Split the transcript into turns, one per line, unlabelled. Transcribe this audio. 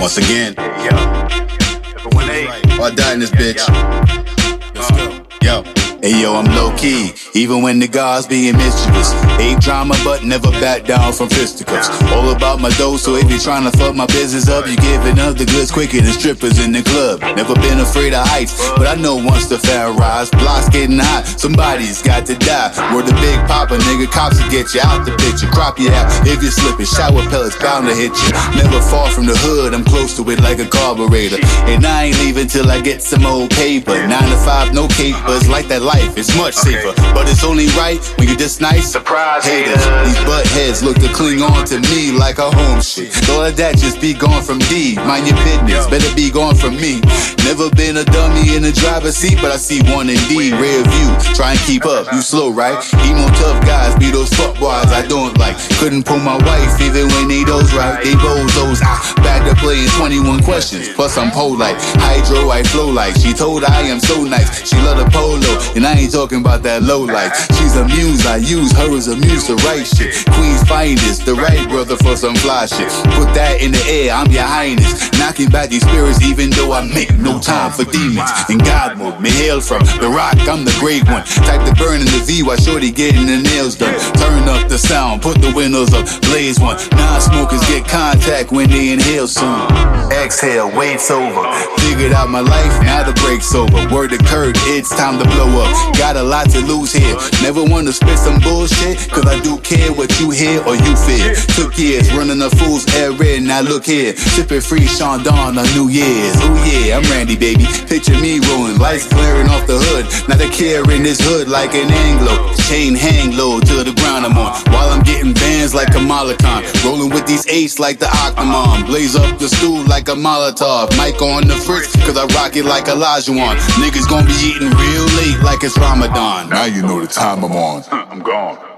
Once again,
Yo.
I die in this bitch. Yo. Hey yo, I'm low key, even when the guys being mischievous. Hate drama, but never back down from fisticuffs. All about my dough, so if you're trying to fuck my business up, you giving up the goods quicker than strippers in the club. Never been afraid of heights, but I know once the fan rise, blocks getting hot, somebody's got to die. We're the big papa, nigga, cops will get you out the picture, crop you out if you're slipping. Shower pellets bound to hit you. Never far from the hood, I'm close to it like a carburetor. And I ain't leaving till I get some old paper. Nine to five, no capers, like that it's much safer. But it's only right when you're this nice.
Surprise
haters.
haters.
These butt heads look to cling on to me like a home shit. All of that just be gone from D. Mind your business, better be gone from me. Never been a dummy in the driver's seat, but I see one in D. Rear view, try and keep up. You slow, right? Emo tough guys be those fuck boys I don't like. Couldn't pull my wife even when they those right. They bozos. I back to playing 21 questions. Plus I'm polite. Hydro, I flow like. She told I am so nice. She love the polo, and I ain't talking about that low life. She's a muse, I use her as a muse to write shit. Queen's finest, the right brother for some fly shit. Put that in the air, I'm your highness. Knocking back these spirits, even though I make no time for demons. In God mode, me hail from the rock, I'm the great one. Type the burn in the V while shorty getting the nails done. Turn up the sound, put the windows up, blaze one. Non-smokers get contact when they inhale soon. Exhale, wait's over. Figured out my life, now the break's over. Word occurred, it's time to blow up. Got a lot to lose here. Never wanna spit some bullshit, cause I do care what you hear or you fear. Took years running the fool's air red, now look here. Sipping free Sean Dawn on New Year's. Oh yeah, I'm Randy, baby. Picture me rolling, lights flaring off the hood. Not a care in this hood like an Anglo. Chain hang low to the ground I'm on. While I'm getting like Rolling with these eights like the Octomom. Blaze up the stool like a Molotov. Mic on the fritz, cause I rock it like Olajuwon. Niggas gonna be eating real late like it's Ramadan.
Now you know the time I'm on.
I'm gone.